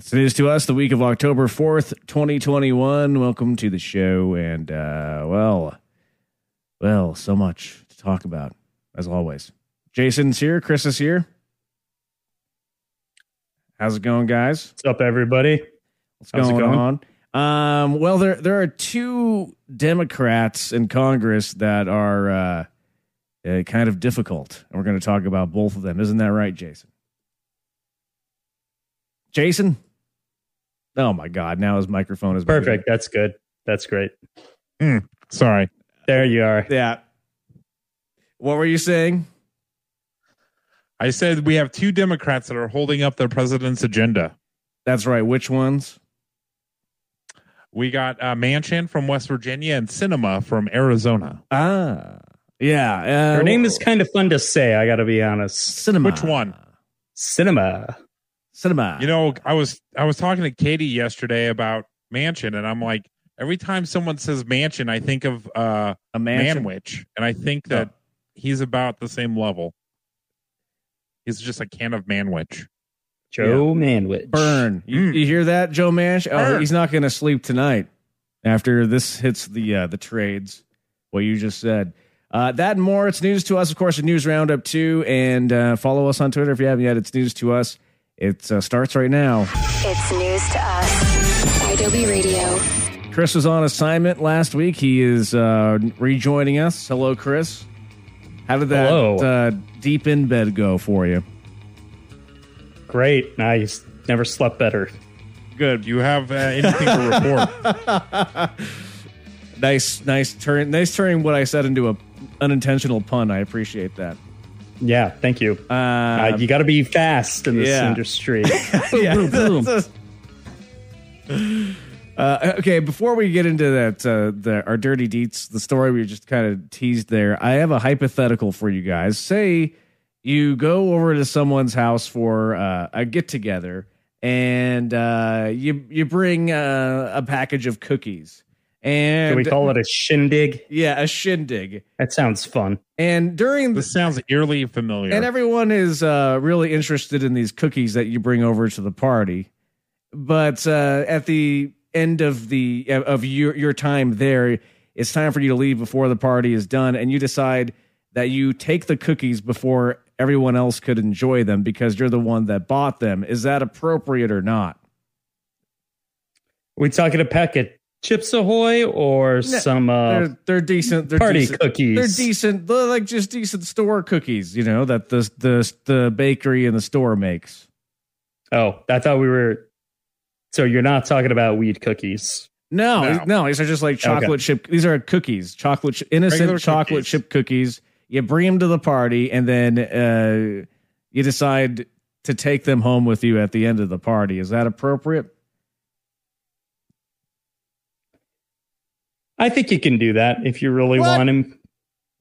It's news to us the week of October 4th, 2021. Welcome to the show. And, uh, well, well, so much to talk about, as always. Jason's here. Chris is here. How's it going, guys? What's up, everybody? What's How's it going, going? on? Um, well, there there are two Democrats in Congress that are uh, uh, kind of difficult, and we're going to talk about both of them. Isn't that right, Jason? Jason? Oh my God! Now his microphone is muted. Perfect. That's good. That's great. Sorry. There you are. Yeah. What were you saying? I said we have two Democrats that are holding up the president's agenda. That's right. Which ones? We got uh, Manchin from West Virginia and Sinema from Arizona. Ah, yeah. Uh, Her name is kind of fun to say. I got to be honest. Sinema. Which one? Sinema. Sinema. You know, I was I was talking to Katie yesterday about Manchin, and I'm like, every time someone says Manchin, I think of uh, a mansion. Manwich, and I think that he's about the same level. He's just a can of Manwich. Joe Manwich. Burn. You, Mm. you hear that, Joe Manch? Oh, Burn. he's not going to sleep tonight after this hits the uh, the trades. What you just said. Uh, that and more. It's news to us, of course. A news roundup too, and uh, follow us on Twitter if you haven't yet. It's news to us. It uh, starts right now. It's news to us. IW Radio. Chris was on assignment last week. He is uh, rejoining us. Hello, Chris. How did that Hello. Uh, deep in bed go for you? Great. Nice. Never slept better. Good. Do you have uh, anything to report? Nice, nice turn. Nice turning what I said into a unintentional pun. I appreciate that. Yeah. Thank you. Uh, Uh, you got to be fast in this yeah. industry. yeah. boom, boom. Uh, okay, before we get into that, uh, the our dirty deets, the story we just kind of teased there. I have a hypothetical for you guys. Say you go over to someone's house for uh, a get together, and uh, you you bring uh, a package of cookies, and Can we call it a shindig? yeah, a shindig. That sounds fun. And during the this sounds eerily familiar. and everyone is uh, really interested in these cookies that you bring over to the party. But uh, at the end of the of your your time there, it's time for you to leave before the party is done, and you decide that you take the cookies before everyone else could enjoy them because you're the one that bought them. Is that appropriate or not? we talking a packet Chips Ahoy or some uh, they're they're decent. They're party decent. cookies? They're decent. They're like just decent store cookies, you know, that the the the bakery in the store makes. Oh, I thought we were. So you're not talking about weed cookies. No, No. no, these are just like chocolate chip. These are cookies, chocolate chip, innocent Regular chocolate cookies. chip cookies. You bring them to the party, and then uh, you decide to take them home with you at the end of the party. Is that appropriate? I think you can do that if you really What? want him.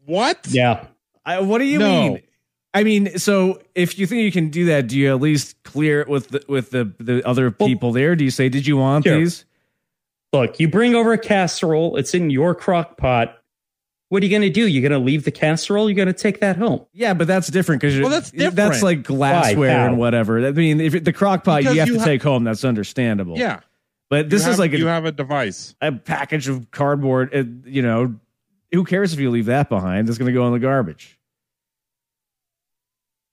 what? Yeah. I, what do you No. mean? I mean, so if you think you can do that, do you at least clear it with the, with the the other Well- people there? Do you say, "Did you want Sure. these?" Look, you bring over a casserole. It's in your crock pot. What are you going to do? You're going to leave the casserole? You're going to take that home. Yeah, but that's different because Well, that's that's like glassware Why? And whatever. I mean, if it, the crock pot Because you have you to ha- take home, that's understandable. Yeah. But this You is like a, you have a device. a package of cardboard. uh, you know, who cares if you leave that behind? It's going to go in the garbage.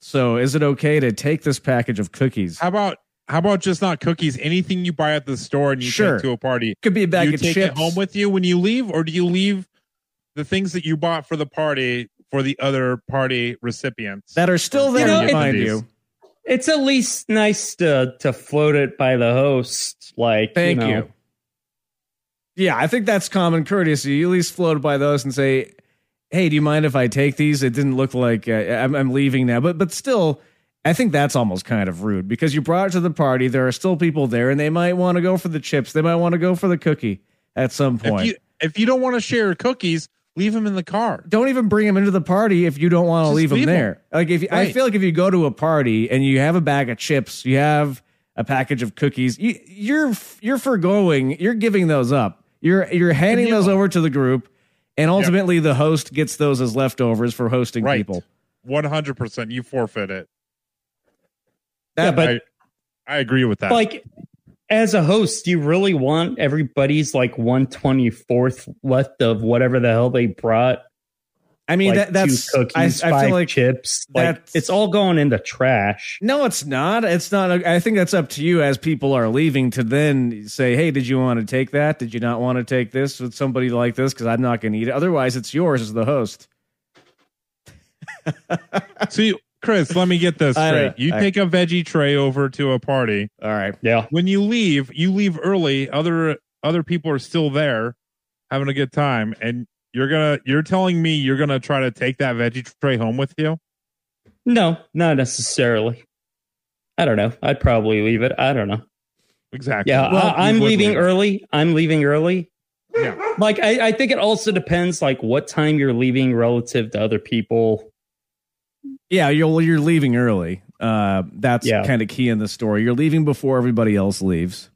So, is it okay to take this package of cookies? How about how about just not cookies? Anything you buy at the store and you Sure. take to a party, Could be a bag you of take chips. it home with you when you leave, or do you leave the things that you bought for the party for the other party recipients? that are still You there know, behind you. It's at least nice to to float it by the host. Like, Thank you. you. Yeah, I think that's common courtesy. You at least float it by those and say, "Hey, do you mind if I take these? It didn't look like uh, I'm, I'm leaving now." But but still, I think that's almost kind of rude because you brought it to the party. There are still people there, and they might want to go for the chips. They might want to go for the cookie at some point. If you if you don't want to share cookies, leave them in the car. don't even bring them into the party if you don't want to leave them leave 'em. there. Like if I Right. feel like if you go to a party and you have a bag of chips, you have a package of cookies, you, you're you're forgoing, you're giving those up. You're you're handing those over to the group, and ultimately the host gets those as leftovers for hosting Right. people. One hundred percent. You forfeit it. That, Yeah, but I, I agree with that. like as a host, do you really want everybody's like one twenty fourth left of whatever the hell they brought? I mean, like that, that's two cookies, I, I five feel like chips. Like it's all going in the trash. no, it's not. It's not. I think that's up to you as people are leaving to then say, "Hey, did you want to take that? Did you not want to take this with somebody like this? Because I'm not going to eat it. Otherwise, it's yours as the host." See, Chris, let me get this straight. You I- take a veggie tray over to a party. All right. Yeah. When you leave, you leave early. Other other people are still there having a good time, and you're gonna you're telling me you're gonna try to take that veggie tray home with you? No, not necessarily. I don't know. I'd probably leave it. I don't know. Exactly. Yeah, Well, I, I'm leaving leave. early. I'm leaving early. Yeah. Like I, I think it also depends like what time you're leaving relative to other people. Yeah, you're you're leaving early. Uh, that's Yeah. kind of key in the story. You're leaving before everybody else leaves,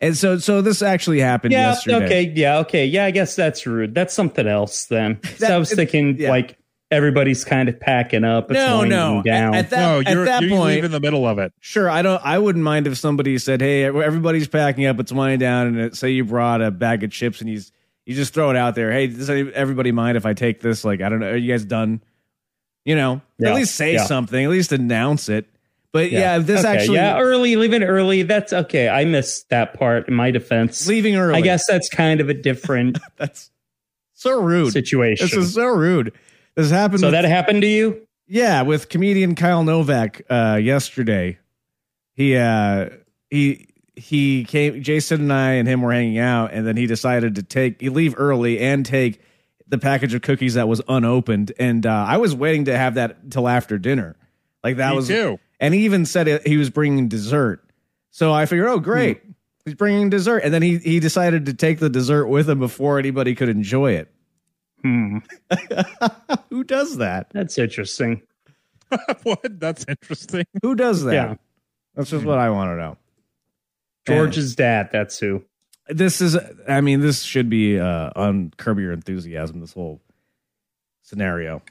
and so so this actually happened Yeah, yesterday. okay, yeah, okay. Yeah, I guess that's rude. That's something else then. so I was thinking yeah. like everybody's kind of packing up. It's No, winding no. down. At, at that no, you're, that you point, in the middle of it. Sure, I don't. I wouldn't mind if somebody said, "Hey, everybody's packing up. It's winding down." And it, say you brought a bag of chips, and you you just throw it out there. Hey, does any- everybody mind if I take this? Like, I don't know. Are you guys done? You know, Yeah, at least say yeah. something. At least announce it. But yeah, this Okay, actually yeah, early, leaving early. That's okay. I missed that part in my defense. leaving early. I guess that's kind of a different that's so rude. situation. This is so rude. This happened. so with- that happened to you? Yeah, with comedian Kyle Novak uh, yesterday. He uh, he he came. Jason and I and him were hanging out, and then he decided to take he leave early and take the package of cookies that was unopened. And uh, I was waiting to have that till after dinner. Like that Me was, too. and he even said it, he was bringing dessert. So I figured, oh great, he's bringing dessert, and then he he decided to take the dessert with him before anybody could enjoy it. Hmm. Who does that? That's interesting. what? That's interesting. Who does that? Yeah. That's just what I want to know. George's dad, that's who. This is i mean this should be uh on curb your enthusiasm this whole scenario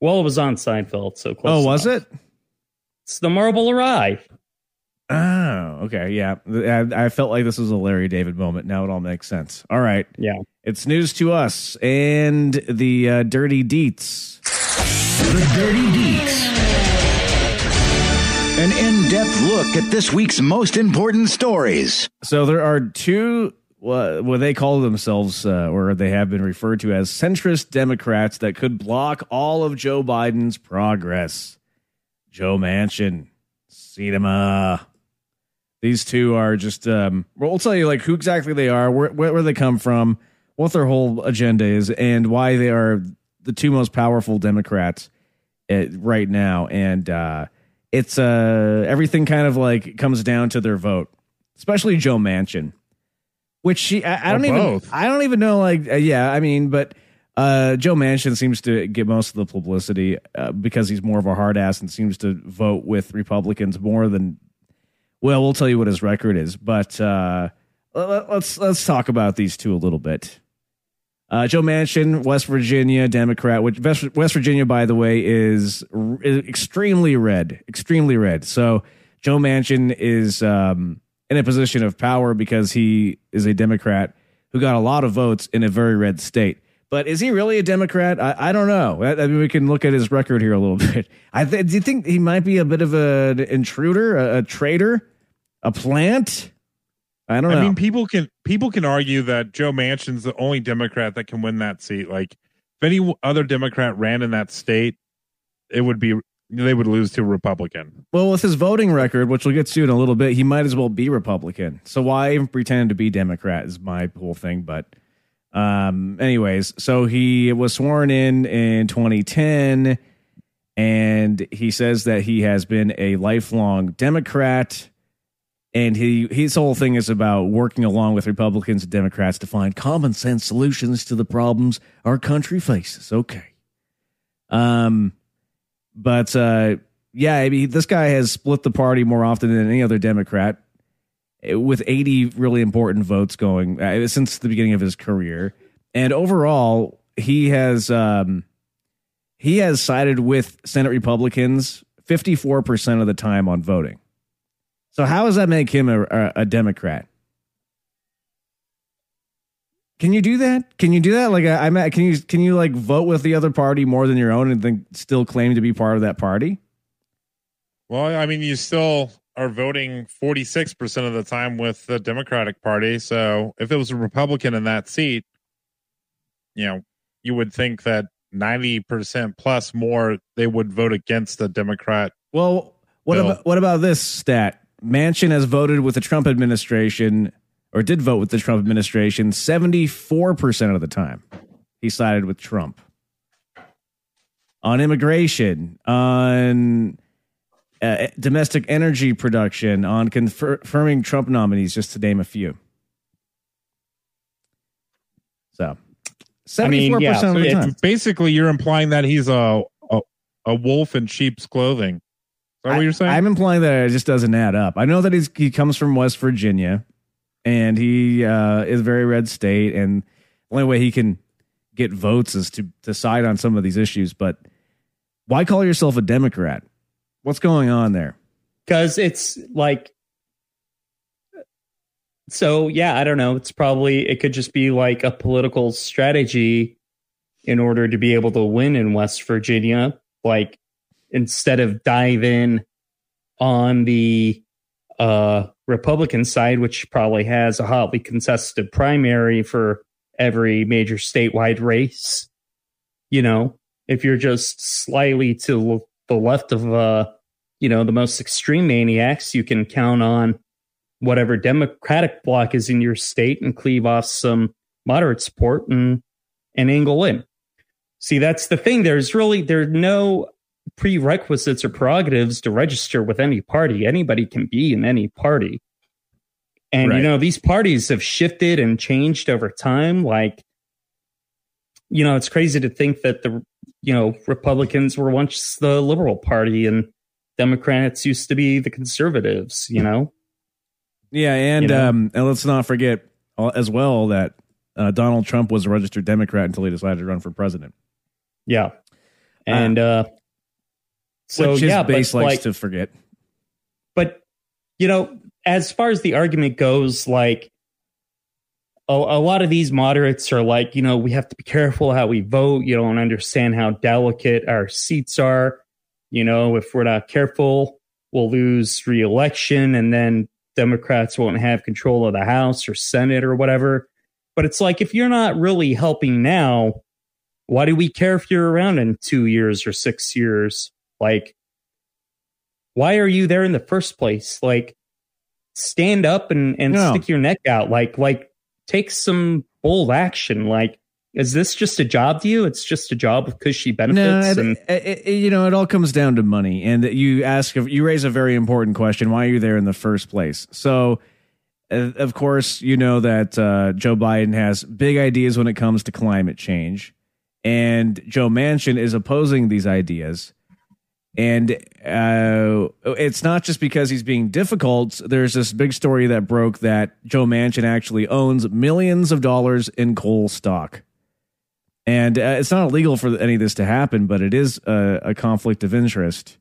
Well, it was on Seinfeld, so close. oh was enough. it It's the marble rye. oh okay yeah I, I felt like this was a larry david moment now it all makes sense all right Yeah. it's news to us and the uh, dirty deets The Dirty Deets. An in depth look at this week's most important stories. so there are two what, they call themselves uh, or they have been referred to as centrist democrats that could block all of joe biden's progress. Joe manchin Sinema. These two are just um well, tell you like who exactly they are where, where, they come from what their whole agenda is and why they are the two most powerful democrats uh, right now. And uh it's uh everything kind of like comes down to their vote especially joe manchin which she i, I don't even both. i don't even know like uh, yeah i mean but uh joe manchin seems to get most of the publicity uh, because he's more of a hard ass and seems to vote with republicans more than well, we'll tell you what his record is, but uh, let- let's let's talk about these two a little bit. Uh, Joe Manchin, West Virginia Democrat, which West, West Virginia, by the way, is r- extremely red, extremely red. So Joe Manchin is um, in a position of power because he is a Democrat who got a lot of votes in a very red state. But is he really a Democrat? I, I don't know. I, I mean, we can look at his record here a little bit. I th- do you think he might be a bit of an intruder, a, a traitor, a plant? I don't know. I mean, people can people can argue that Joe Manchin's the only Democrat that can win that seat. Like, if any other Democrat ran in that state, it would be they would lose to a Republican. Well, with his voting record, which we'll get to in a little bit, he might as well be Republican. So why even pretend to be Democrat is my whole thing. But, um, anyways, so he was sworn in in 2010, and he says that he has been a lifelong Democrat. And he his whole thing is about working along with Republicans and Democrats to find common sense solutions to the problems our country faces. Okay. Um, but uh, yeah, I mean, this guy has split the party more often than any other Democrat, eh, with 80 really important votes going uh, since the beginning of his career. And overall, he has um, he has sided with Senate Republicans 54% of the time on voting. So how does that make him a, a, a Democrat? Can you do that? Can you do that? Like, I, I'm at, can you can you like vote with the other party more than your own and then still claim to be part of that party? Well, I mean, you still are voting 46% of the time with the Democratic Party. So if it was a Republican in that seat, you know, you would think that 90% plus more they would vote against the Democrat. Well, what Bill. about what about this stat? Manchin has voted with the Trump administration or did vote with the Trump administration 74% of the time. He sided with Trump. On immigration, on uh, domestic energy production, on confer- confirming Trump nominees, just to name a few. So, 74% mean, yeah, of the time. Basically, you're implying that he's a a, a wolf in sheep's clothing. Is that what you're saying? I, am implying that it just doesn't add up. I know that he's, he comes from West Virginia, and he uh, is very red state, and the only way he can get votes is to decide on some of these issues. But why call yourself a Democrat? What's going on there? because it's like so yeah i don't know it's probably it could just be like a political strategy in order to be able to win in west virginia like instead of dive in on the uh republican side which probably has a hotly contested primary for every major statewide race. You know if you're just slightly to the left of uh you know the most extreme maniacs you can count on whatever democratic bloc is in your state and cleave off some moderate support and and angle in. See that's the thing. There's really there's no prerequisites or prerogatives to register with any party. Anybody can be in any party. And Right. you know these parties have shifted and changed over time. Like you know it's crazy to think that the you know republicans were once the liberal party and democrats used to be the conservatives you know? Yeah, and You know? um, and let's not forget uh, as well that uh, Donald Trump was a registered Democrat until he decided to run for president, yeah. And uh so which yeah base but likes like to forget. but you know as far as the argument goes like a, a lot of these moderates are like you know we have to be careful how we vote. You don't understand how delicate our seats are. You know if we're not careful we'll lose re-election and then democrats won't have control of the house or senate or whatever. But it's like if you're not really helping now why do we care if you're around in two years or six years like why are you there in the first place like stand up and and No. stick your neck out like like take some bold action like is this just a job to you it's just a job with cushy No, benefits it, and it- it- you know, it all comes down to money. And you ask, you raise a very important question. Why are you there in the first place? So, of course, you know that uh, Joe Biden has big ideas when it comes to climate change, and Joe Manchin is opposing these ideas. And uh, it's not just because he's being difficult. There's this big story that broke that Joe Manchin actually owns millions of dollars in coal stock. And uh, it's not illegal for any of this to happen, but it is a, a conflict of interest.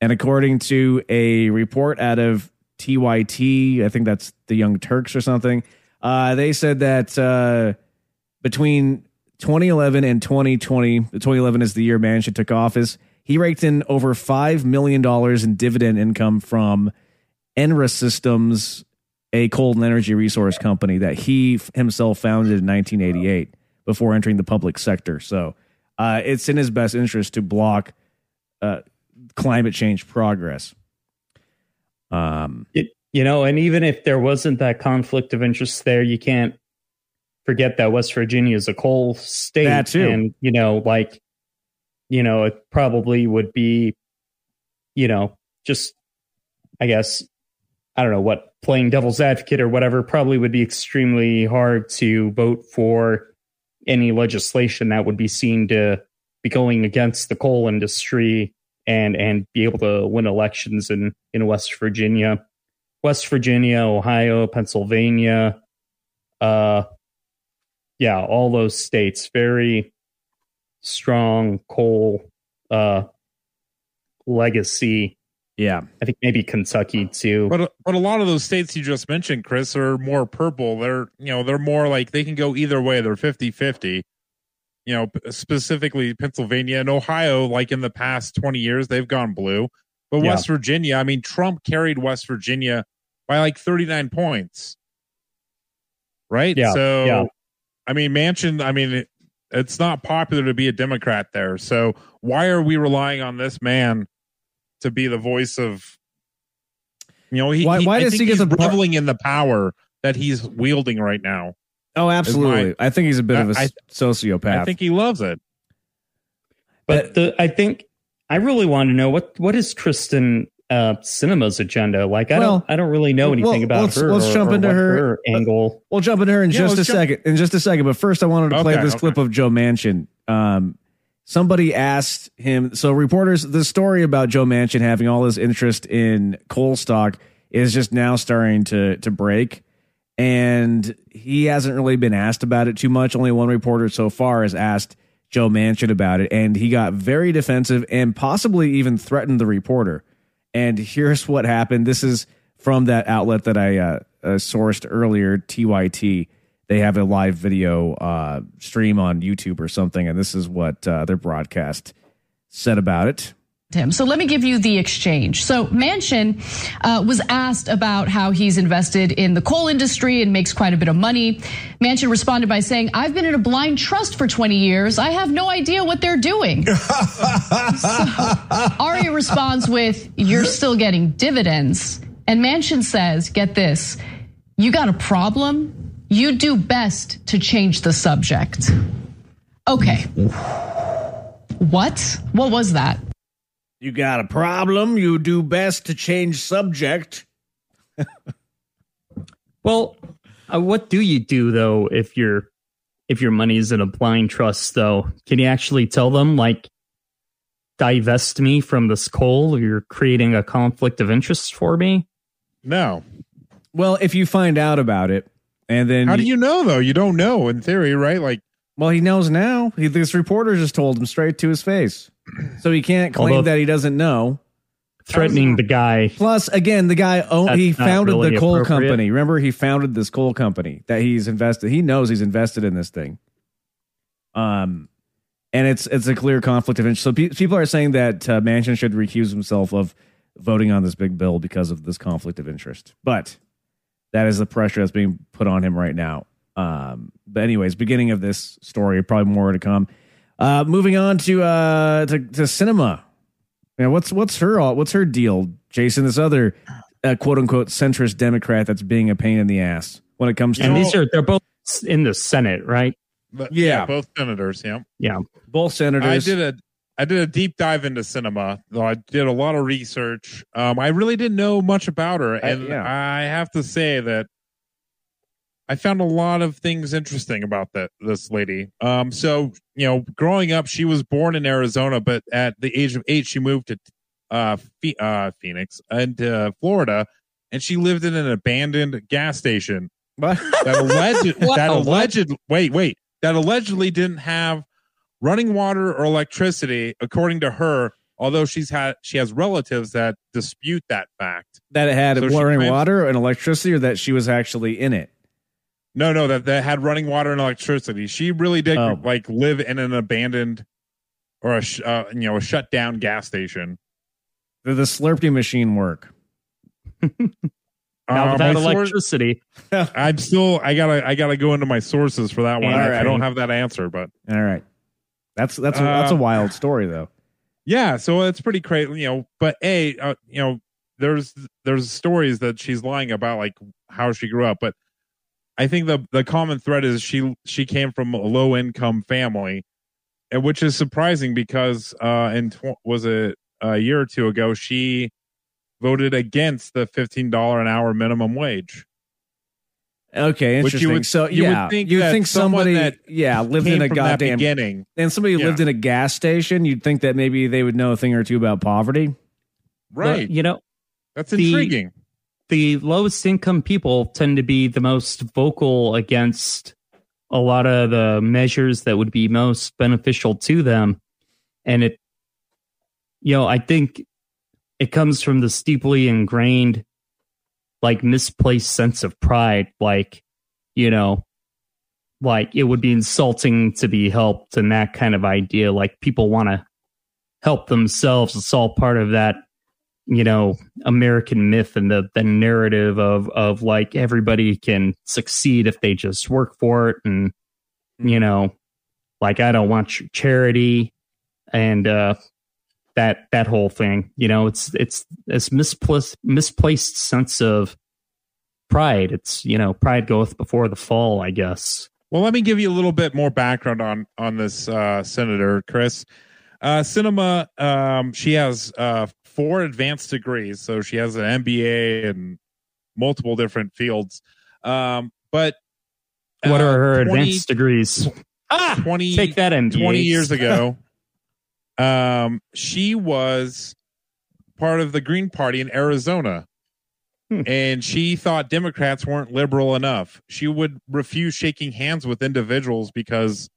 And according to a report out of TYT, I think that's the Young Turks or something, uh, they said that uh, between 2011 and 2020, 2011 is the year Manchin took office, he raked in over $5 million in dividend income from Enersystems, a coal and energy resource company that he himself founded in 1988 before entering the public sector. So uh, it's in his best interest to block uh, climate change progress. Um, it, you know and even if there wasn't that conflict of interest there you can't forget that west virginia is a coal state That too. and you know like you know it probably would be you know just i guess i don't know what playing devil's advocate or whatever probably would be extremely hard to vote for any legislation that would be seen to be going against the coal industry and and be able to win elections in in West Virginia, West Virginia, Ohio, Pennsylvania, uh, yeah, all those states. Very strong coal uh legacy Yeah. I think maybe Kentucky too. But but a lot of those states you just mentioned, Chris, are more purple. They're you know they're more like they can go either way. They're 50-50. You know, specifically Pennsylvania and Ohio. Like in the past twenty years, they've gone blue. But Yeah. West Virginia, I mean, Trump carried West Virginia by like thirty nine points. Right. Yeah, So, yeah. I mean, Manchin. I mean, it, it's not popular to be a Democrat there. So why are we relying on this man to be the voice of? You know, he, Why- he, why I does think he get he's the reveling in the power that he's wielding right now. Oh, absolutely. I think he's a bit of a I- s- sociopath. I think he loves it. But the, I think I really want to know what what is Kyrsten uh, Sinema's agenda. Like I Well, don't I don't really know anything well, about let's- her. let's or- jump or into what her- angle. We'll jump into her in Yeah, just a jump- second. In just a second. But first, I wanted to play Okay, this okay. clip of Joe Manchin. Um, somebody asked him. So, reporters, the story about Joe Manchin having all this interest in coal stock is just now starting to to break, and he hasn't really been asked about it too much. Only one reporter so far has asked Joe Manchin about it, and he got very defensive and possibly even threatened the reporter. And here's what happened. This is from that outlet that I uh, uh, sourced earlier, TYT. They have a live video uh, stream on YouTube or something, and this is what uh, their broadcast said about it. Him. So let me give you the exchange. So Manchin uh, was asked about how he's invested in the coal industry and makes quite a bit of money. Manchin responded by saying, I've been in a blind trust for 20 years. I have no idea what they're doing. so Ari responds with, You're still getting dividends. And Manchin says, Get this, you got a problem? You do best to change the subject. Okay. What? What was that? You got a problem? You do best to change subject. Well, uh, what do you do though if your if your money's in a blind trust? Though, can you actually tell them like divest me from this coal? Or you're creating a conflict of interest for me. No. Well, if you find out about it, and then How do you know though? You don't know in theory, right? Like Well, he knows now. He, this reporter just told him straight to his face, so he can't claim Although- that he doesn't know. Threatening the guy. Plus, again, the guy own, That's he founded really the coal company. Remember, he founded this coal company that he's invested. He knows he's invested in this thing. Um, and it's it's a clear conflict of interest. So pe- people are saying that uh, Manchin should recuse himself of voting on this big bill because of this conflict of interest. But that is the pressure that's being put on him right now. Um, but anyways, beginning of this story, probably more to come. Uh, moving on to uh to, to Sinema. Yeah, what's what's her what's her deal, Jason? This other uh, quote unquote centrist Democrat that's being a pain in the ass when it comes to And these are they're both in the Senate, right? but- Yeah. both senators. Yeah. Yeah. both senators. I did a I did a deep dive into Sinema. Though I did a lot of research. Um, I really didn't know much about her, I- and yeah. I have to say that I found a lot of things interesting about that this lady. Um, so you know, growing up, she was born in Arizona, but at the age of eight, she moved to uh, uh Phoenix and uh, Florida, and she lived in an abandoned gas station What? that alleged What? that What? alleged wait wait that allegedly didn't have running water or electricity according to her although she's had she has relatives that dispute that fact that it had So running water and electricity, or that she was actually in it. No no that that had running water and electricity she really did Oh. like live in an abandoned or a sh- uh, you know a shut down gas station Did the Slurpee machine work? Now Uh, without my source- electricity. i'm still i gotta i gotta go into my sources for that one I, I don't have that answer but All right, that's that's a, that's a Uh, wild story though. Yeah, so it's pretty crazy, you know. But a, uh, you know, there's there's stories that she's lying about, like how she grew up. But I think the the common thread is she she came from a low income family, and which is surprising because uh, in tw- was it a year or two ago she voted against the fifteen dollar an hour minimum wage. Okay, Which you interesting. would- so you would think you that think somebody that yeah lived in a goddamn beginning. and somebody Yeah. lived in a gas station. You'd think that maybe they would know a thing or two about poverty. Right. But, you know, That's the- intriguing. The lowest income people tend to be the most vocal against a lot of the measures that would be most beneficial to them and it you know i think it comes from this deeply ingrained, like misplaced sense of pride. Like, you know, like it would be insulting to be helped and that kind of idea. Like people want to help themselves. It's all part of that, you know, American myth and the, the narrative of, of like everybody can succeed if they just work for it. And, you know, like I don't want charity and, uh, that, that whole thing, you know, it's, it's this misplaced, misplaced sense of pride. It's, you know, pride goeth before the fall, I guess. Well, let me give you a little bit more background on on this uh, senator, Chris. Uh, Sinema, um, she has uh, four advanced degrees, so she has an MBA in multiple different fields. Um, but what uh, are her 20 advanced degrees? Ah, 20, Take that MBA. 20 years ago, um, she was part of the Green Party in Arizona. Hmm. And she thought Democrats weren't liberal enough. She would refuse shaking hands with individuals because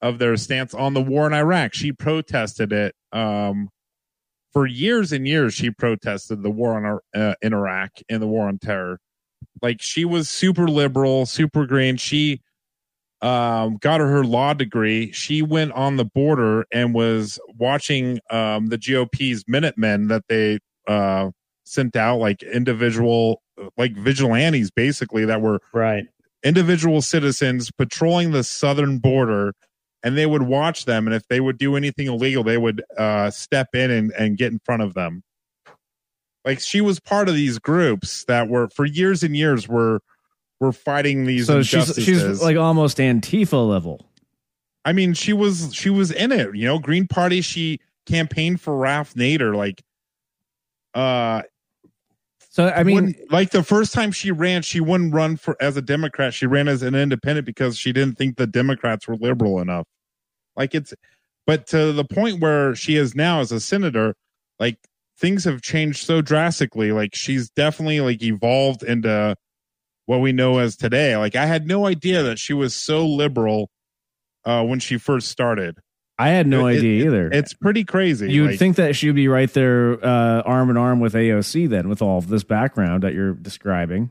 of their stance on the war in Iraq. She protested it um, for years and years. She protested the war on, uh, in Iraq and the war on terror. Like she was super liberal, super green. She um, got her, her law degree. She went on the border and was watching um, the GOP's Minutemen that they uh, sent out, like individual, like vigilantes, basically that were Right. individual citizens patrolling the southern border. And they would watch them, and if they would do anything illegal, they would uh, step in and, and get in front of them. Like she was part of these groups that were for years and years were were fighting these So she's she's like almost Antifa level. I mean, she was she was in it. You know, Green Party. She campaigned for Ralph Nader. Like, uh, So I mean, wouldn't- like the first time she ran, she wouldn't run for as a Democrat. She ran as an independent because she didn't think the Democrats were liberal enough. Like it's, but to the point where she is now as a senator, like things have changed so drastically. Like she's definitely like evolved into what we know as today. Like I had no idea that she was so liberal uh, when she first started. I had no It- idea it- either. It's pretty crazy. you would Like, think that she'd be right there, uh, arm in arm with AOC, then, with all of this background that you're describing.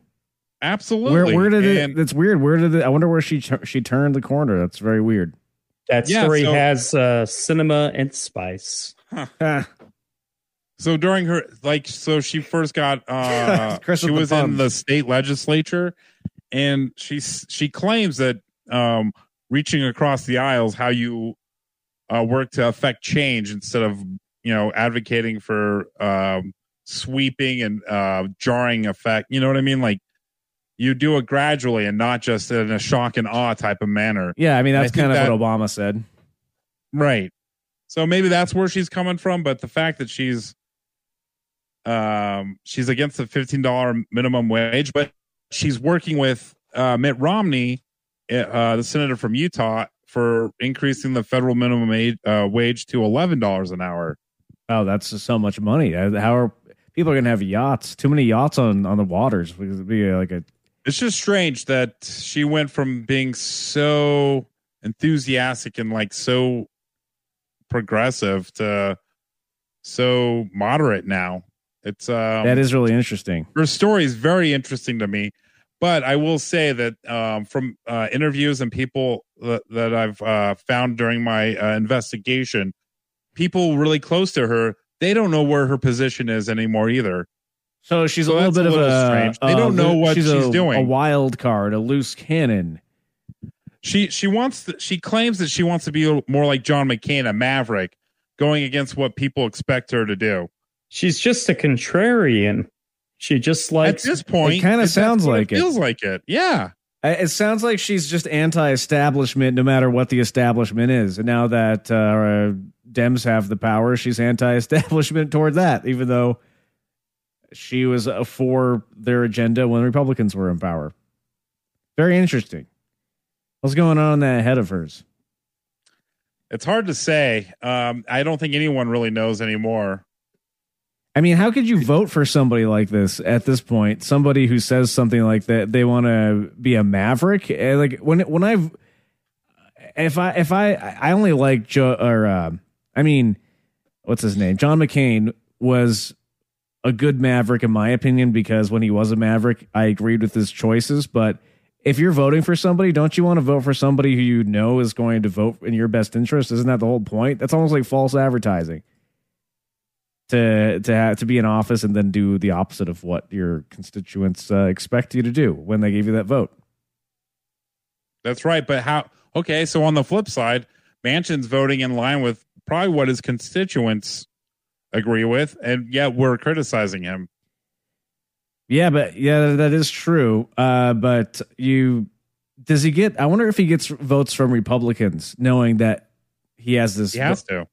absolutely. Where, where did And- it? That's weird. Where did it? I wonder where she she turned the corner. That's very weird. That Yeah, story so- has uh, cinema and spice. Ah, So during her like so she first got uh she with the was in the state legislature and she she claims that um reaching across the aisles how you uh work to affect change instead of you know advocating for um sweeping and uh jarring effect you know what I mean like you do it gradually and not just in a shock and awe type of manner yeah, I mean that's think kind of that- what Obama said. Right. So maybe that's where she's coming from, but the fact that she's um she's against the fifteen dollar minimum wage, but she's working with uh Mitt Romney, uh the senator from Utah, for increasing the federal minimum age, uh, wage to eleven dollars an hour. Oh, that's so much money. Uh, How are people are gonna have yachts? Too many yachts on on the waters. It'd be like a It's just strange that she went from being so enthusiastic and like so progressive to so moderate now. It's um that is really interesting. her story is very interesting to me but i will say that um, from uh, interviews and people that, that i've uh, found during my uh, investigation people really close to her they don't know where her position is anymore either So she's So a little bit a of a. strange. They uh, don't know what she's she's a, doing. A wild card, a loose cannon. she she wants to, she claims that she wants to be more like john mccain a maverick going against what people expect her to do She's just a contrarian. She just likes at this point it kinda sounds like it. feels like it yeah It sounds like she's just anti-establishment, no matter what the establishment is. And now that uh, Dems have the power, she's anti-establishment toward that, even though she was uh, for their agenda when Republicans were in power. Very interesting. What's going on in that head of hers? it's hard to say um, i don't think anyone really knows anymore I mean, how could you vote for somebody like this at this point? Somebody who says something like that they want to be a maverick. Eh, Like when when I've if I if I I only like Joe or uh, I mean, what's his name? John McCain was a good Maverick, in my opinion, because when he was a Maverick, I agreed with his choices. But if you're voting for somebody, don't you want to vote for somebody who you know is going to vote in your best interest? Isn't that the whole point? That's almost like false advertising. To to have, to be in office and then do the opposite of what your constituents uh, expect you to do when they gave you that vote. That's right. But how? Okay, so on the flip side, Manchin's voting in line with probably what his constituents agree with, and yet we're criticizing him. Yeah, but yeah, that is true. Uh, but you does he get? I wonder if he gets votes from Republicans, knowing that he has this. He has to.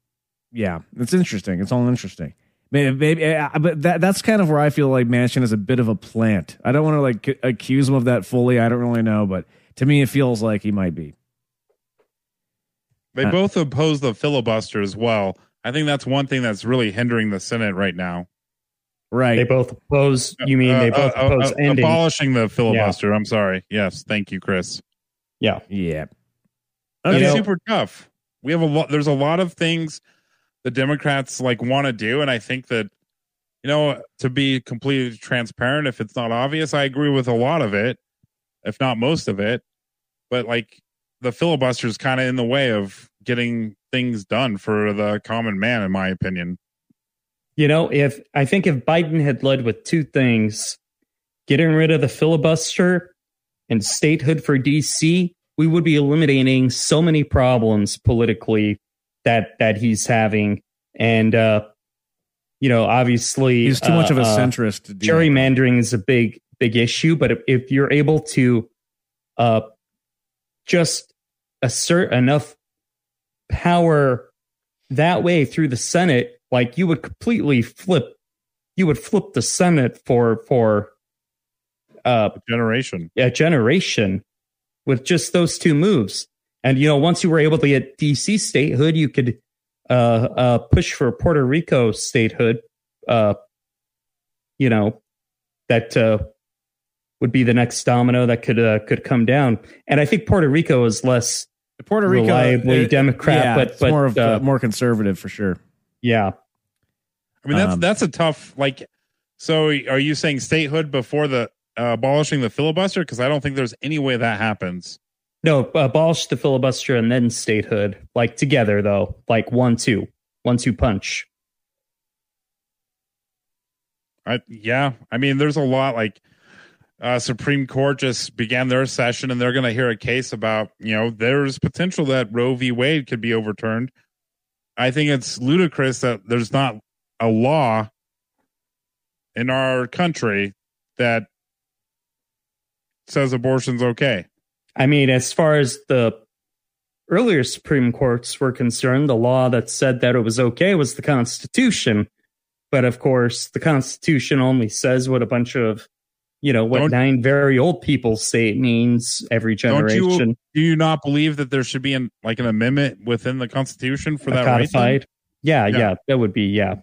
Yeah, it's interesting. It's all interesting. Maybe, maybe uh, but that that's kind of where I feel like Manchin is a bit of a plant. I don't want to like c- accuse him of that fully. I don't really know, but to me, it feels like he might be. They Uh, both oppose the filibuster as well. I think that's one thing that's really hindering the Senate right now. Right. They both oppose. You mean they Uh, both uh, oppose uh, ending? abolishing the filibuster. I'm sorry. Yes, thank you, Chris. yeah, yeah. That's You super tough. We have a lot. There's a lot of things the Democrats like want to do, and I think that you know to be completely transparent, if it's not obvious, I agree with a lot of it, if not most of it. But like the filibuster is kind of in the way of getting things done for the common man, in my opinion. You know, if I think if Biden had led with two things, getting rid of the filibuster and statehood for DC, we would be eliminating so many problems politically that that he's having. And uh you know, obviously He's too much of a uh, uh, centrist. To do gerrymandering is a big big issue but if, if you're able to uh just assert enough power that way through the senate like you would completely flip you would flip the senate for for uh Generation. a generation with just those two moves and you know once you were able to get dc statehood you could uh uh push for puerto rico statehood uh you know that uh would be the next domino that could uh, could come down and i think puerto rico is less Puerto Rico, reliably uh, Democrat, yeah, but- it's but, more of uh, more conservative for sure. yeah I mean, that's Um, that's a tough like. So, are you saying statehood before the uh, abolishing the filibuster? Because I don't think there's any way that happens. No abolish the filibuster and then statehood like together though like one two one two punch I yeah, I mean, there's a lot like uh, Supreme Court just began their session, and they're going to hear a case about you know there's potential that Roe v. Wade could be overturned. I think it's ludicrous that there's not a law in our country that says abortion's okay. I mean, as far as the earlier Supreme Courts were concerned, the law that said that it was okay was the Constitution. But of course, the Constitution only says what a bunch of, you know, what Don't- nine very old people say it means every Don't you generation. do you not believe that there should be an like an amendment within the Constitution for that right? codified. Yeah, Yeah. yeah, that would be, yeah.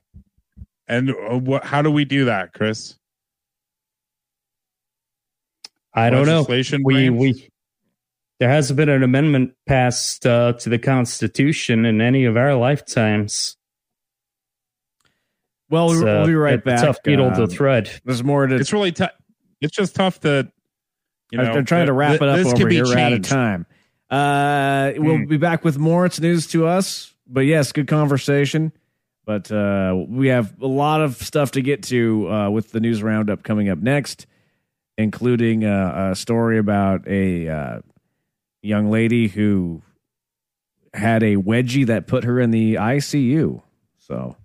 And uh, what? How do we do that, Chris? I don't know. We, brains? we, there hasn't been an amendment passed uh, to the Constitution in any of our lifetimes. Well, It's, we'll, uh, be right a back. Tough needle to Um, thread. There's more to. it's really tough. It's just tough to, you know. they're trying to wrap th- it up this over be here. We're out of time. Uh, we'll Hmm. be back with more. It's news to us, but yes, good conversation. But uh, we have a lot of stuff to get to uh, with the news roundup coming up next, including uh, a story about a uh, young lady who had a wedgie that put her in the ICU. So,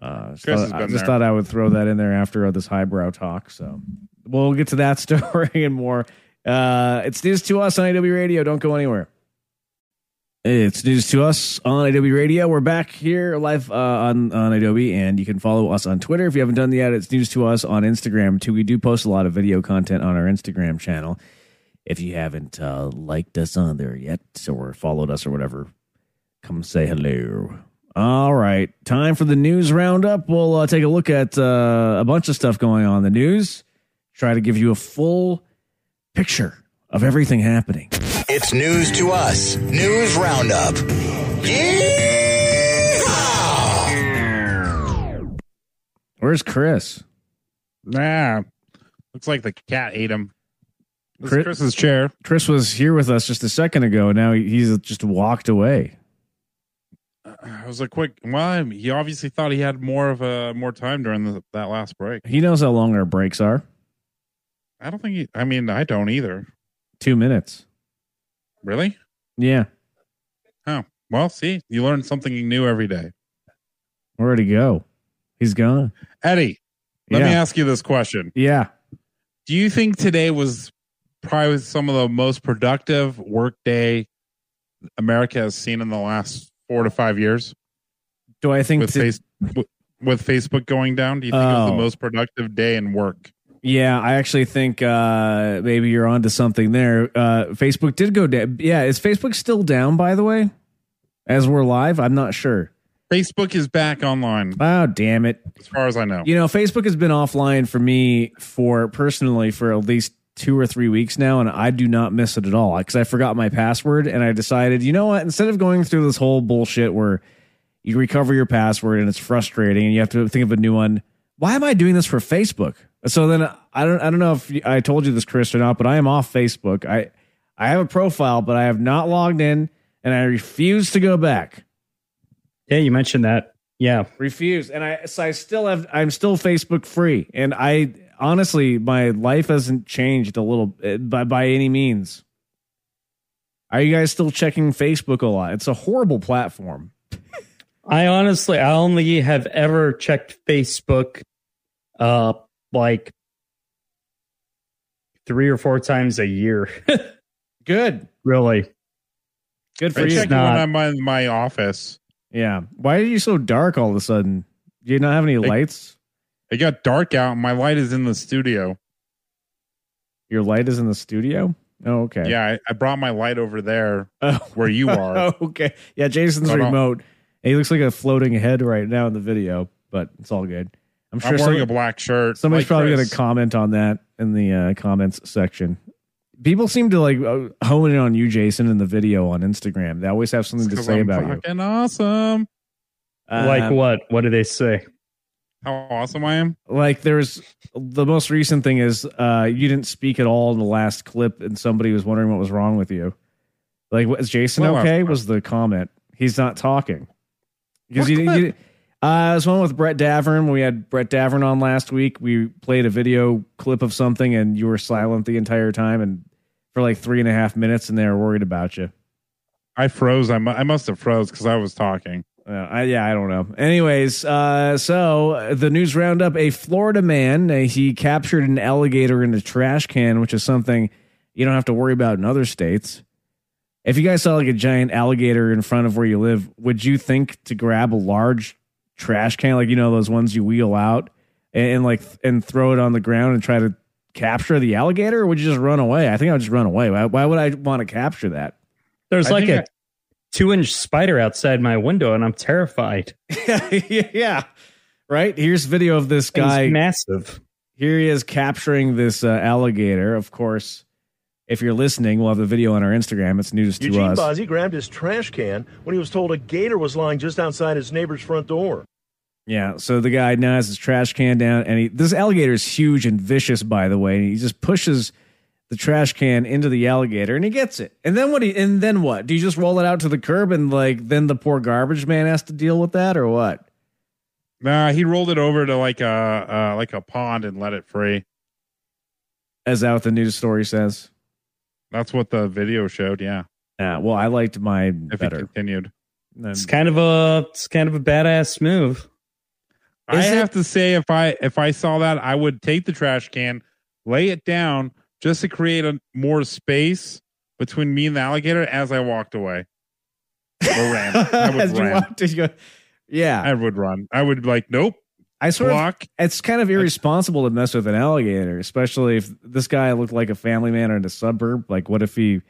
uh, just thought, I just there. thought I would throw that in there after this highbrow talk. So, we'll get to that story and more. Uh, it's news to us on AW Radio. Don't go anywhere. It's news to us on Adobe Radio. We're back here live uh, on on Adobe, and you can follow us on Twitter if you haven't done that. It's news to us on Instagram too. We do post a lot of video content on our Instagram channel. If you haven't uh, liked us on there yet, or followed us or whatever, come say hello. All right, time for the news roundup. We'll uh, take a look at uh, a bunch of stuff going on in the news. Try to give you a full picture of everything happening. It's news to us. News Roundup. Yeehaw! Where's Chris? Nah, looks like the cat ate him. Chris- Chris's chair. Chris was here with us just a second ago. Now he- he's just walked away. Uh, I was a quick. Well, he obviously thought he had more of a more time during the, that last break. He knows how long our breaks are. I don't think. He, I mean, I don't either. Two minutes. Really? Yeah. Oh, well. See, you learn something new every day. Where'd he go? He's gone. Eddie, let yeah. me ask you this question: yeah. Do you think today was probably some of the most productive work day America has seen in the last four to five years? Do I think with to- face with- with Facebook going down? Do you think it was Oh. the most productive day in work? Yeah, I actually think uh, maybe you're onto something there. Uh, Facebook did go down. Yeah, is Facebook still down? By the way, as we're live, I'm not sure. Facebook is back online, Oh, damn it! as far as I know. You know, Facebook has been offline for me for personally for at least two or three weeks now, and I do not miss it at all because I forgot my password and I decided, you know what? Instead of going through this whole bullshit where you recover your password and it's frustrating and you have to think of a new one, why am I doing this for Facebook? So then I don't I don't know if I told you this, Chris, or not, but I am off Facebook. I I have a profile, but I have not logged in, and I refuse to go back. Yeah, you mentioned that. Yeah. refuse and i so i still have i'm still facebook free and i honestly my life hasn't changed a little uh, by by any means. Are you guys still checking facebook a lot? It's a horrible platform. I honestly, I only have ever checked Facebook, uh, like three or four times a year. good. Really, good for I you. check it not- when I'm in my office. yeah. Why are you so dark all of a sudden? Do you not have any lights It got dark out, and my light is in the studio. your light is in the studio oh okay Yeah, I, I brought my light over there oh, where you are. okay yeah jason's Hold on. remote he looks like a floating head right now in the video but it's all good i'm sure I'm wearing some- a black shirt. Somebody's like probably going to comment on that in the uh, comments section. People seem to like uh, hone in on you, Jason, in the video on Instagram. They always have something to say I'm about you. fucking awesome. like Um, what? What do they say? How awesome I am. Like there's the most recent thing is uh, you didn't speak at all in the last clip, and somebody was wondering what was wrong with you. Like, was Jason Well, okay? uh, Was the comment? He's not talking because you, you. Uh, I was one with Brett Davern. We had Brett Davern on last week. We played a video clip of something, and you were silent the entire time, and for like three and a half minutes, and they were worried about you. I froze. I, mu- I must have froze because I was talking. Uh, I, yeah, I don't know. Anyways, uh, so uh, the news roundup: a Florida man uh, he captured an alligator in a trash can, which is something you don't have to worry about in other states. If you guys saw like a giant alligator in front of where you live, would you think to grab a large trash can, like you know those ones you wheel out, and, and like and throw it on the ground and try to capture the alligator, or would you just run away? I think I would just run away. Why, why would I want to capture that? There's I like think a two inch spider outside my window, and I'm terrified. yeah, right. Here's video of this Thing's guy. massive. Here he is capturing this uh, alligator. Of course, if you're listening, we'll have the video on our Instagram. It's news to us. Eugene us. Bozzi grabbed his trash can when he was told a gator was lying just outside his neighbor's front door. Yeah. So the guy now has his trash can down, and he, this alligator is huge and vicious, by the way. And he just pushes the trash can into the alligator, and he gets it. And then what? He and then what? Do you just roll it out to the curb, and like then the poor garbage man has to deal with that, or what? Nah, he rolled it over to like a uh, like a pond and let it free. As that what the news story says. That's what the video showed. Yeah, Yeah. Well, I liked mine if better. he continued. It's kind of a it's kind of a badass move. I Is it- have to say, if I if I saw that, I would take the trash can, lay it down, just to create a more space between me and the alligator as I walked away. Or ran. I would As you run. walked, you go, yeah. I would run. I would like, nope, I sort of block. it's kind of irresponsible to mess with an alligator, especially if this guy looked like a family man in a suburb. Like, what if he